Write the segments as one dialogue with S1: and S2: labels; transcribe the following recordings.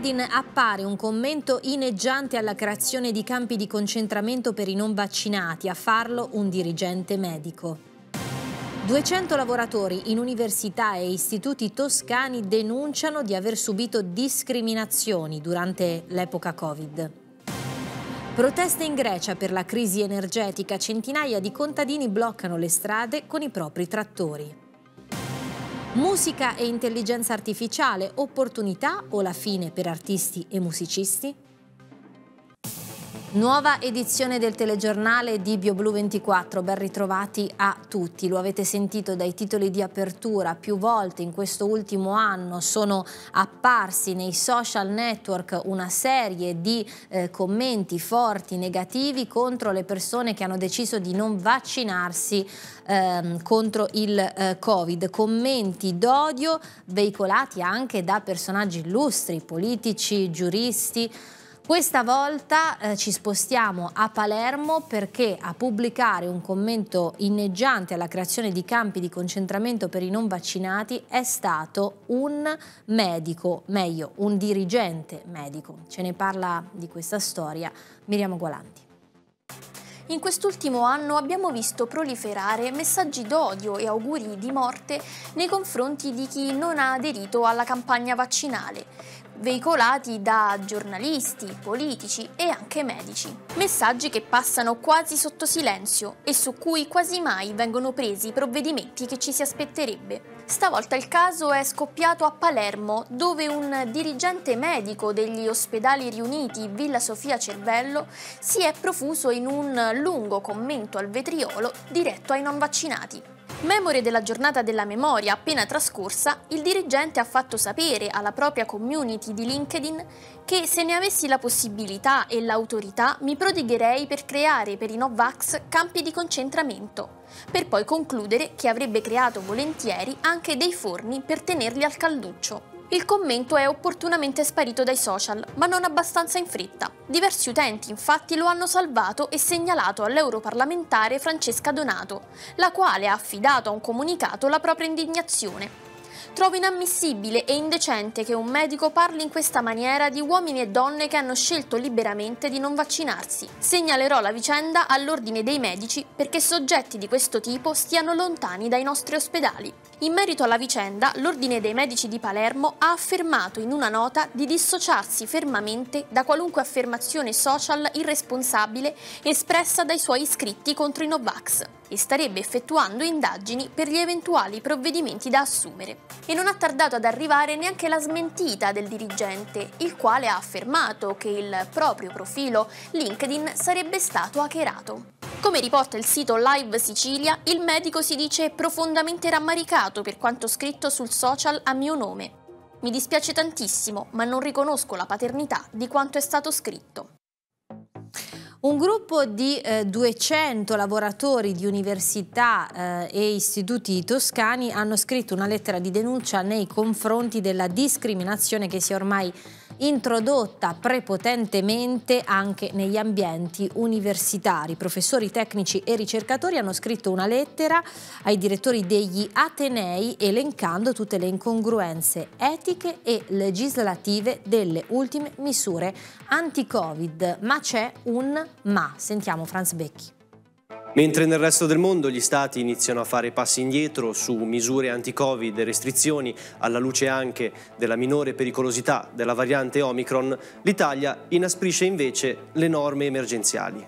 S1: LinkedIn appare un commento ineggiante alla creazione di campi di concentramento per i non vaccinati, a farlo un dirigente medico. 200 lavoratori in università e istituti toscani denunciano di aver subito discriminazioni durante l'epoca Covid. Proteste in Grecia per la crisi energetica, centinaia di contadini bloccano le strade con i propri trattori. Musica e intelligenza artificiale, opportunità o la fine per artisti e musicisti? Nuova edizione del telegiornale di BioBlu 24, ben ritrovati a tutti, lo avete sentito dai titoli di apertura, più volte in questo ultimo anno sono apparsi nei social network una serie di eh, commenti forti, negativi contro le persone che hanno deciso di non vaccinarsi ehm, contro il eh, Covid, commenti d'odio veicolati anche da personaggi illustri, politici, giuristi, questa volta eh, ci spostiamo a Palermo perché a pubblicare un commento inneggiante alla creazione di campi di concentramento per i non vaccinati è stato un medico, meglio un dirigente medico. Ce ne parla di questa storia Miriamo Gualanti.
S2: In quest'ultimo anno abbiamo visto proliferare messaggi d'odio e auguri di morte nei confronti di chi non ha aderito alla campagna vaccinale veicolati da giornalisti, politici e anche medici. Messaggi che passano quasi sotto silenzio e su cui quasi mai vengono presi i provvedimenti che ci si aspetterebbe. Stavolta il caso è scoppiato a Palermo, dove un dirigente medico degli ospedali riuniti Villa Sofia Cervello si è profuso in un lungo commento al vetriolo diretto ai non vaccinati. Memore della giornata della memoria appena trascorsa, il dirigente ha fatto sapere alla propria community di LinkedIn che se ne avessi la possibilità e l'autorità mi prodigherei per creare per i Novax campi di concentramento, per poi concludere che avrebbe creato volentieri anche dei forni per tenerli al calduccio. Il commento è opportunamente sparito dai social, ma non abbastanza in fretta. Diversi utenti infatti lo hanno salvato e segnalato all'europarlamentare Francesca Donato, la quale ha affidato a un comunicato la propria indignazione. Trovo inammissibile e indecente che un medico parli in questa maniera di uomini e donne che hanno scelto liberamente di non vaccinarsi. Segnalerò la vicenda all'ordine dei medici perché soggetti di questo tipo stiano lontani dai nostri ospedali. In merito alla vicenda, l'Ordine dei Medici di Palermo ha affermato in una nota di dissociarsi fermamente da qualunque affermazione social irresponsabile espressa dai suoi iscritti contro i Novax e starebbe effettuando indagini per gli eventuali provvedimenti da assumere. E non ha tardato ad arrivare neanche la smentita del dirigente, il quale ha affermato che il proprio profilo LinkedIn sarebbe stato hackerato. Come riporta il sito Live Sicilia, il medico si dice profondamente rammaricato per quanto scritto sul social a mio nome. Mi dispiace tantissimo, ma non riconosco la paternità di quanto è stato scritto.
S1: Un gruppo di eh, 200 lavoratori di università eh, e istituti toscani hanno scritto una lettera di denuncia nei confronti della discriminazione che si è ormai introdotta prepotentemente anche negli ambienti universitari. Professori, tecnici e ricercatori hanno scritto una lettera ai direttori degli Atenei elencando tutte le incongruenze etiche e legislative delle ultime misure anti-Covid. Ma c'è un ma. Sentiamo Franz Becchi.
S3: Mentre nel resto del mondo gli stati iniziano a fare passi indietro su misure anti-Covid e restrizioni, alla luce anche della minore pericolosità della variante Omicron, l'Italia inasprisce invece le norme emergenziali.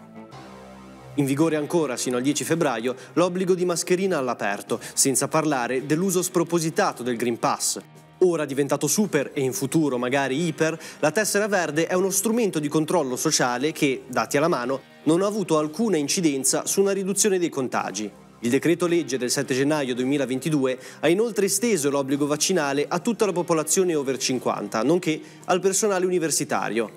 S3: In vigore ancora sino al 10 febbraio l'obbligo di mascherina all'aperto, senza parlare dell'uso spropositato del Green Pass, ora diventato super e in futuro magari iper, la tessera verde è uno strumento di controllo sociale che, dati alla mano, non ha avuto alcuna incidenza su una riduzione dei contagi. Il decreto legge del 7 gennaio 2022 ha inoltre esteso l'obbligo vaccinale a tutta la popolazione over 50, nonché al personale universitario.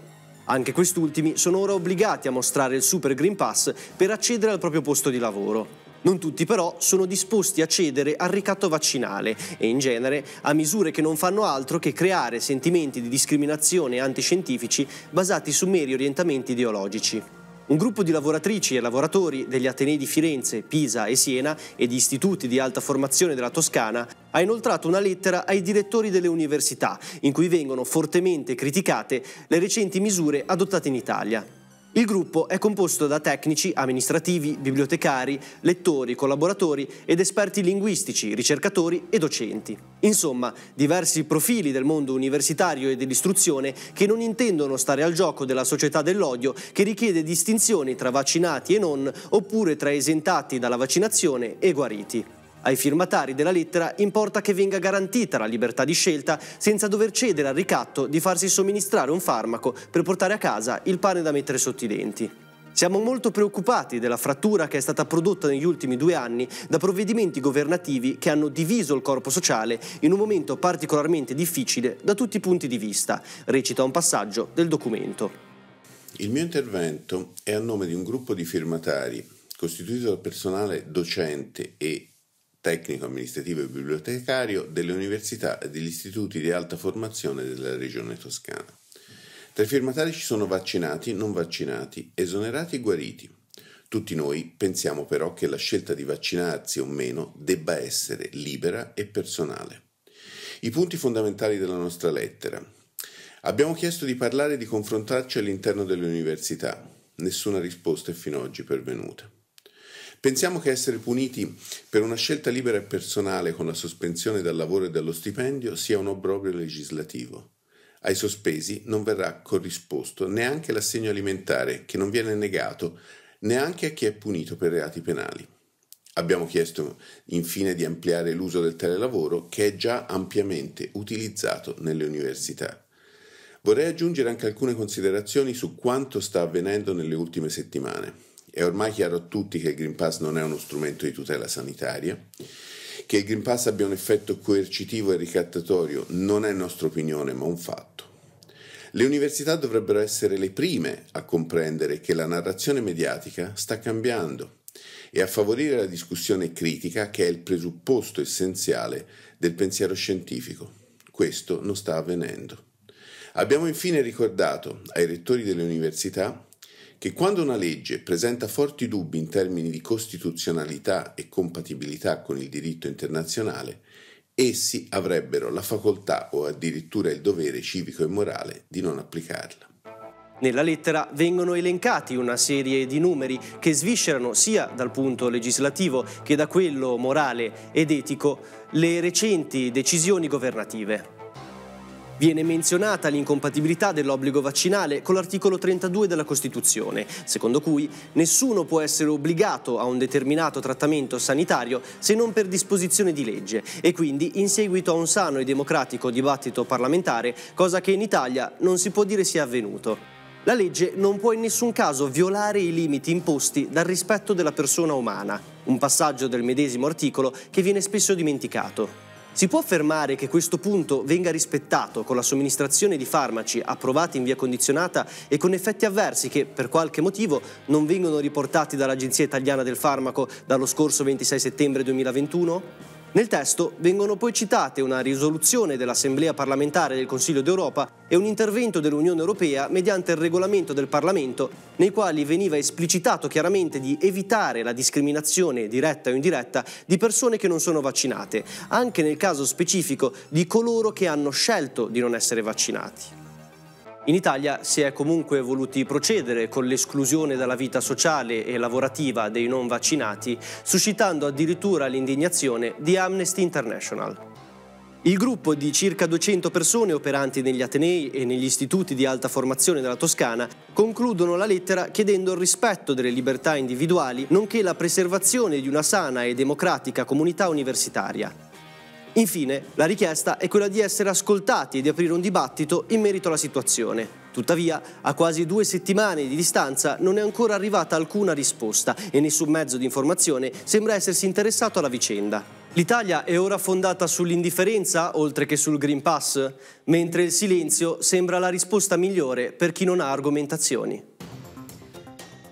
S3: Anche quest'ultimi sono ora obbligati a mostrare il Super Green Pass per accedere al proprio posto di lavoro. Non tutti però sono disposti a cedere al ricatto vaccinale e in genere a misure che non fanno altro che creare sentimenti di discriminazione antiscientifici basati su meri orientamenti ideologici. Un gruppo di lavoratrici e lavoratori degli Atenei di Firenze, Pisa e Siena e di istituti di alta formazione della Toscana ha inoltrato una lettera ai direttori delle università in cui vengono fortemente criticate le recenti misure adottate in Italia. Il gruppo è composto da tecnici, amministrativi, bibliotecari, lettori, collaboratori ed esperti linguistici, ricercatori e docenti. Insomma, diversi profili del mondo universitario e dell'istruzione che non intendono stare al gioco della società dell'odio che richiede distinzioni tra vaccinati e non, oppure tra esentati dalla vaccinazione e guariti. Ai firmatari della lettera importa che venga garantita la libertà di scelta senza dover cedere al ricatto di farsi somministrare un farmaco per portare a casa il pane da mettere sotto i denti. Siamo molto preoccupati della frattura che è stata prodotta negli ultimi due anni da provvedimenti governativi che hanno diviso il corpo sociale in un momento particolarmente difficile da tutti i punti di vista, recita un passaggio del documento.
S4: Il mio intervento è a nome di un gruppo di firmatari costituito dal personale docente e tecnico amministrativo e bibliotecario delle università e degli istituti di alta formazione della regione toscana. Tra i firmatari ci sono vaccinati, non vaccinati, esonerati e guariti. Tutti noi pensiamo però che la scelta di vaccinarsi o meno debba essere libera e personale. I punti fondamentali della nostra lettera. Abbiamo chiesto di parlare e di confrontarci all'interno delle università. Nessuna risposta è fino ad oggi pervenuta. Pensiamo che essere puniti per una scelta libera e personale con la sospensione dal lavoro e dallo stipendio sia un obbrobrio legislativo. Ai sospesi non verrà corrisposto neanche l'assegno alimentare, che non viene negato neanche a chi è punito per reati penali. Abbiamo chiesto infine di ampliare l'uso del telelavoro che è già ampiamente utilizzato nelle università. Vorrei aggiungere anche alcune considerazioni su quanto sta avvenendo nelle ultime settimane. È ormai chiaro a tutti che il Green Pass non è uno strumento di tutela sanitaria, che il Green Pass abbia un effetto coercitivo e ricattatorio non è nostra opinione ma un fatto. Le università dovrebbero essere le prime a comprendere che la narrazione mediatica sta cambiando e a favorire la discussione critica che è il presupposto essenziale del pensiero scientifico. Questo non sta avvenendo. Abbiamo infine ricordato ai rettori delle università che quando una legge presenta forti dubbi in termini di costituzionalità e compatibilità con il diritto internazionale, essi avrebbero la facoltà o addirittura il dovere civico e morale di non applicarla.
S3: Nella lettera vengono elencati una serie di numeri che sviscerano sia dal punto legislativo che da quello morale ed etico le recenti decisioni governative. Viene menzionata l'incompatibilità dell'obbligo vaccinale con l'articolo 32 della Costituzione, secondo cui nessuno può essere obbligato a un determinato trattamento sanitario se non per disposizione di legge e quindi in seguito a un sano e democratico dibattito parlamentare, cosa che in Italia non si può dire sia avvenuto. La legge non può in nessun caso violare i limiti imposti dal rispetto della persona umana, un passaggio del medesimo articolo che viene spesso dimenticato. Si può affermare che questo punto venga rispettato con la somministrazione di farmaci approvati in via condizionata e con effetti avversi che, per qualche motivo, non vengono riportati dall'Agenzia Italiana del Farmaco dallo scorso 26 settembre 2021? Nel testo vengono poi citate una risoluzione dell'Assemblea parlamentare del Consiglio d'Europa e un intervento dell'Unione Europea mediante il regolamento del Parlamento nei quali veniva esplicitato chiaramente di evitare la discriminazione diretta o indiretta di persone che non sono vaccinate, anche nel caso specifico di coloro che hanno scelto di non essere vaccinati. In Italia si è comunque voluti procedere con l'esclusione dalla vita sociale e lavorativa dei non vaccinati, suscitando addirittura l'indignazione di Amnesty International. Il gruppo di circa 200 persone operanti negli Atenei e negli istituti di alta formazione della Toscana concludono la lettera chiedendo il rispetto delle libertà individuali nonché la preservazione di una sana e democratica comunità universitaria. Infine, la richiesta è quella di essere ascoltati e di aprire un dibattito in merito alla situazione. Tuttavia, a quasi due settimane di distanza non è ancora arrivata alcuna risposta e nessun mezzo di informazione sembra essersi interessato alla vicenda. L'Italia è ora fondata sull'indifferenza oltre che sul Green Pass, mentre il silenzio sembra la risposta migliore per chi non ha argomentazioni.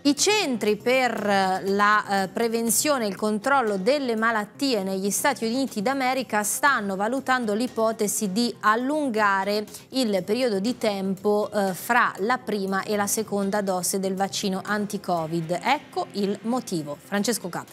S1: I centri per eh, la eh, prevenzione e il controllo delle malattie negli Stati Uniti d'America stanno valutando l'ipotesi di allungare il periodo di tempo eh, fra la prima e la seconda dose del vaccino anti-Covid. Ecco il motivo. Francesco Capo.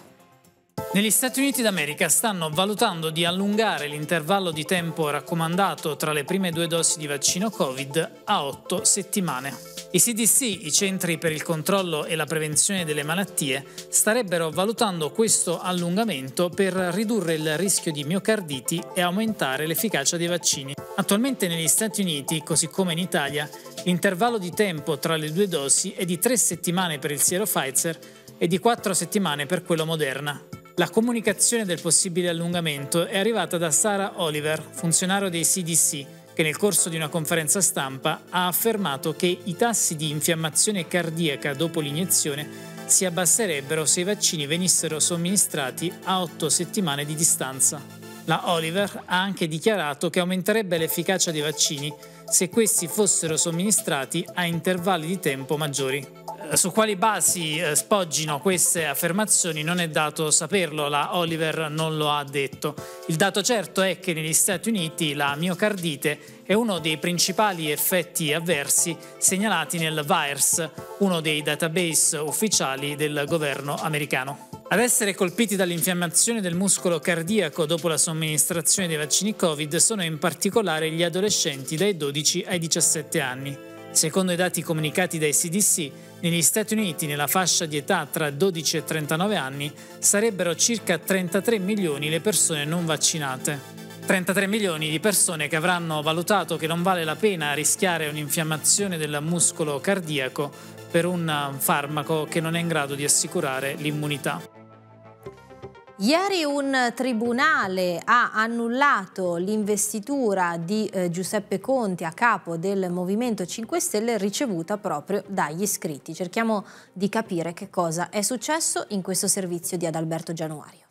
S5: Negli Stati Uniti d'America stanno valutando di allungare l'intervallo di tempo raccomandato tra le prime due dosi di vaccino Covid a otto settimane. I CDC, i Centri per il controllo e la prevenzione delle malattie, starebbero valutando questo allungamento per ridurre il rischio di miocarditi e aumentare l'efficacia dei vaccini. Attualmente negli Stati Uniti, così come in Italia, l'intervallo di tempo tra le due dosi è di tre settimane per il siero Pfizer e di quattro settimane per quello Moderna. La comunicazione del possibile allungamento è arrivata da Sarah Oliver, funzionario dei CDC, che nel corso di una conferenza stampa ha affermato che i tassi di infiammazione cardiaca dopo l'iniezione si abbasserebbero se i vaccini venissero somministrati a 8 settimane di distanza. La Oliver ha anche dichiarato che aumenterebbe l'efficacia dei vaccini se questi fossero somministrati a intervalli di tempo maggiori. Eh, su quali basi eh, spoggino queste affermazioni non è dato saperlo, la Oliver non lo ha detto. Il dato certo è che negli Stati Uniti la miocardite è uno dei principali effetti avversi segnalati nel VIRS, uno dei database ufficiali del governo americano. Ad essere colpiti dall'infiammazione del muscolo cardiaco dopo la somministrazione dei vaccini Covid sono in particolare gli adolescenti dai 12 ai 17 anni. Secondo i dati comunicati dai CDC, negli Stati Uniti, nella fascia di età tra 12 e 39 anni, sarebbero circa 33 milioni le persone non vaccinate. 33 milioni di persone che avranno valutato che non vale la pena rischiare un'infiammazione del muscolo cardiaco per un farmaco che non è in grado di assicurare l'immunità.
S1: Ieri un tribunale ha annullato l'investitura di eh, Giuseppe Conti a capo del Movimento 5 Stelle ricevuta proprio dagli iscritti. Cerchiamo di capire che cosa è successo in questo servizio di Adalberto Gianuario.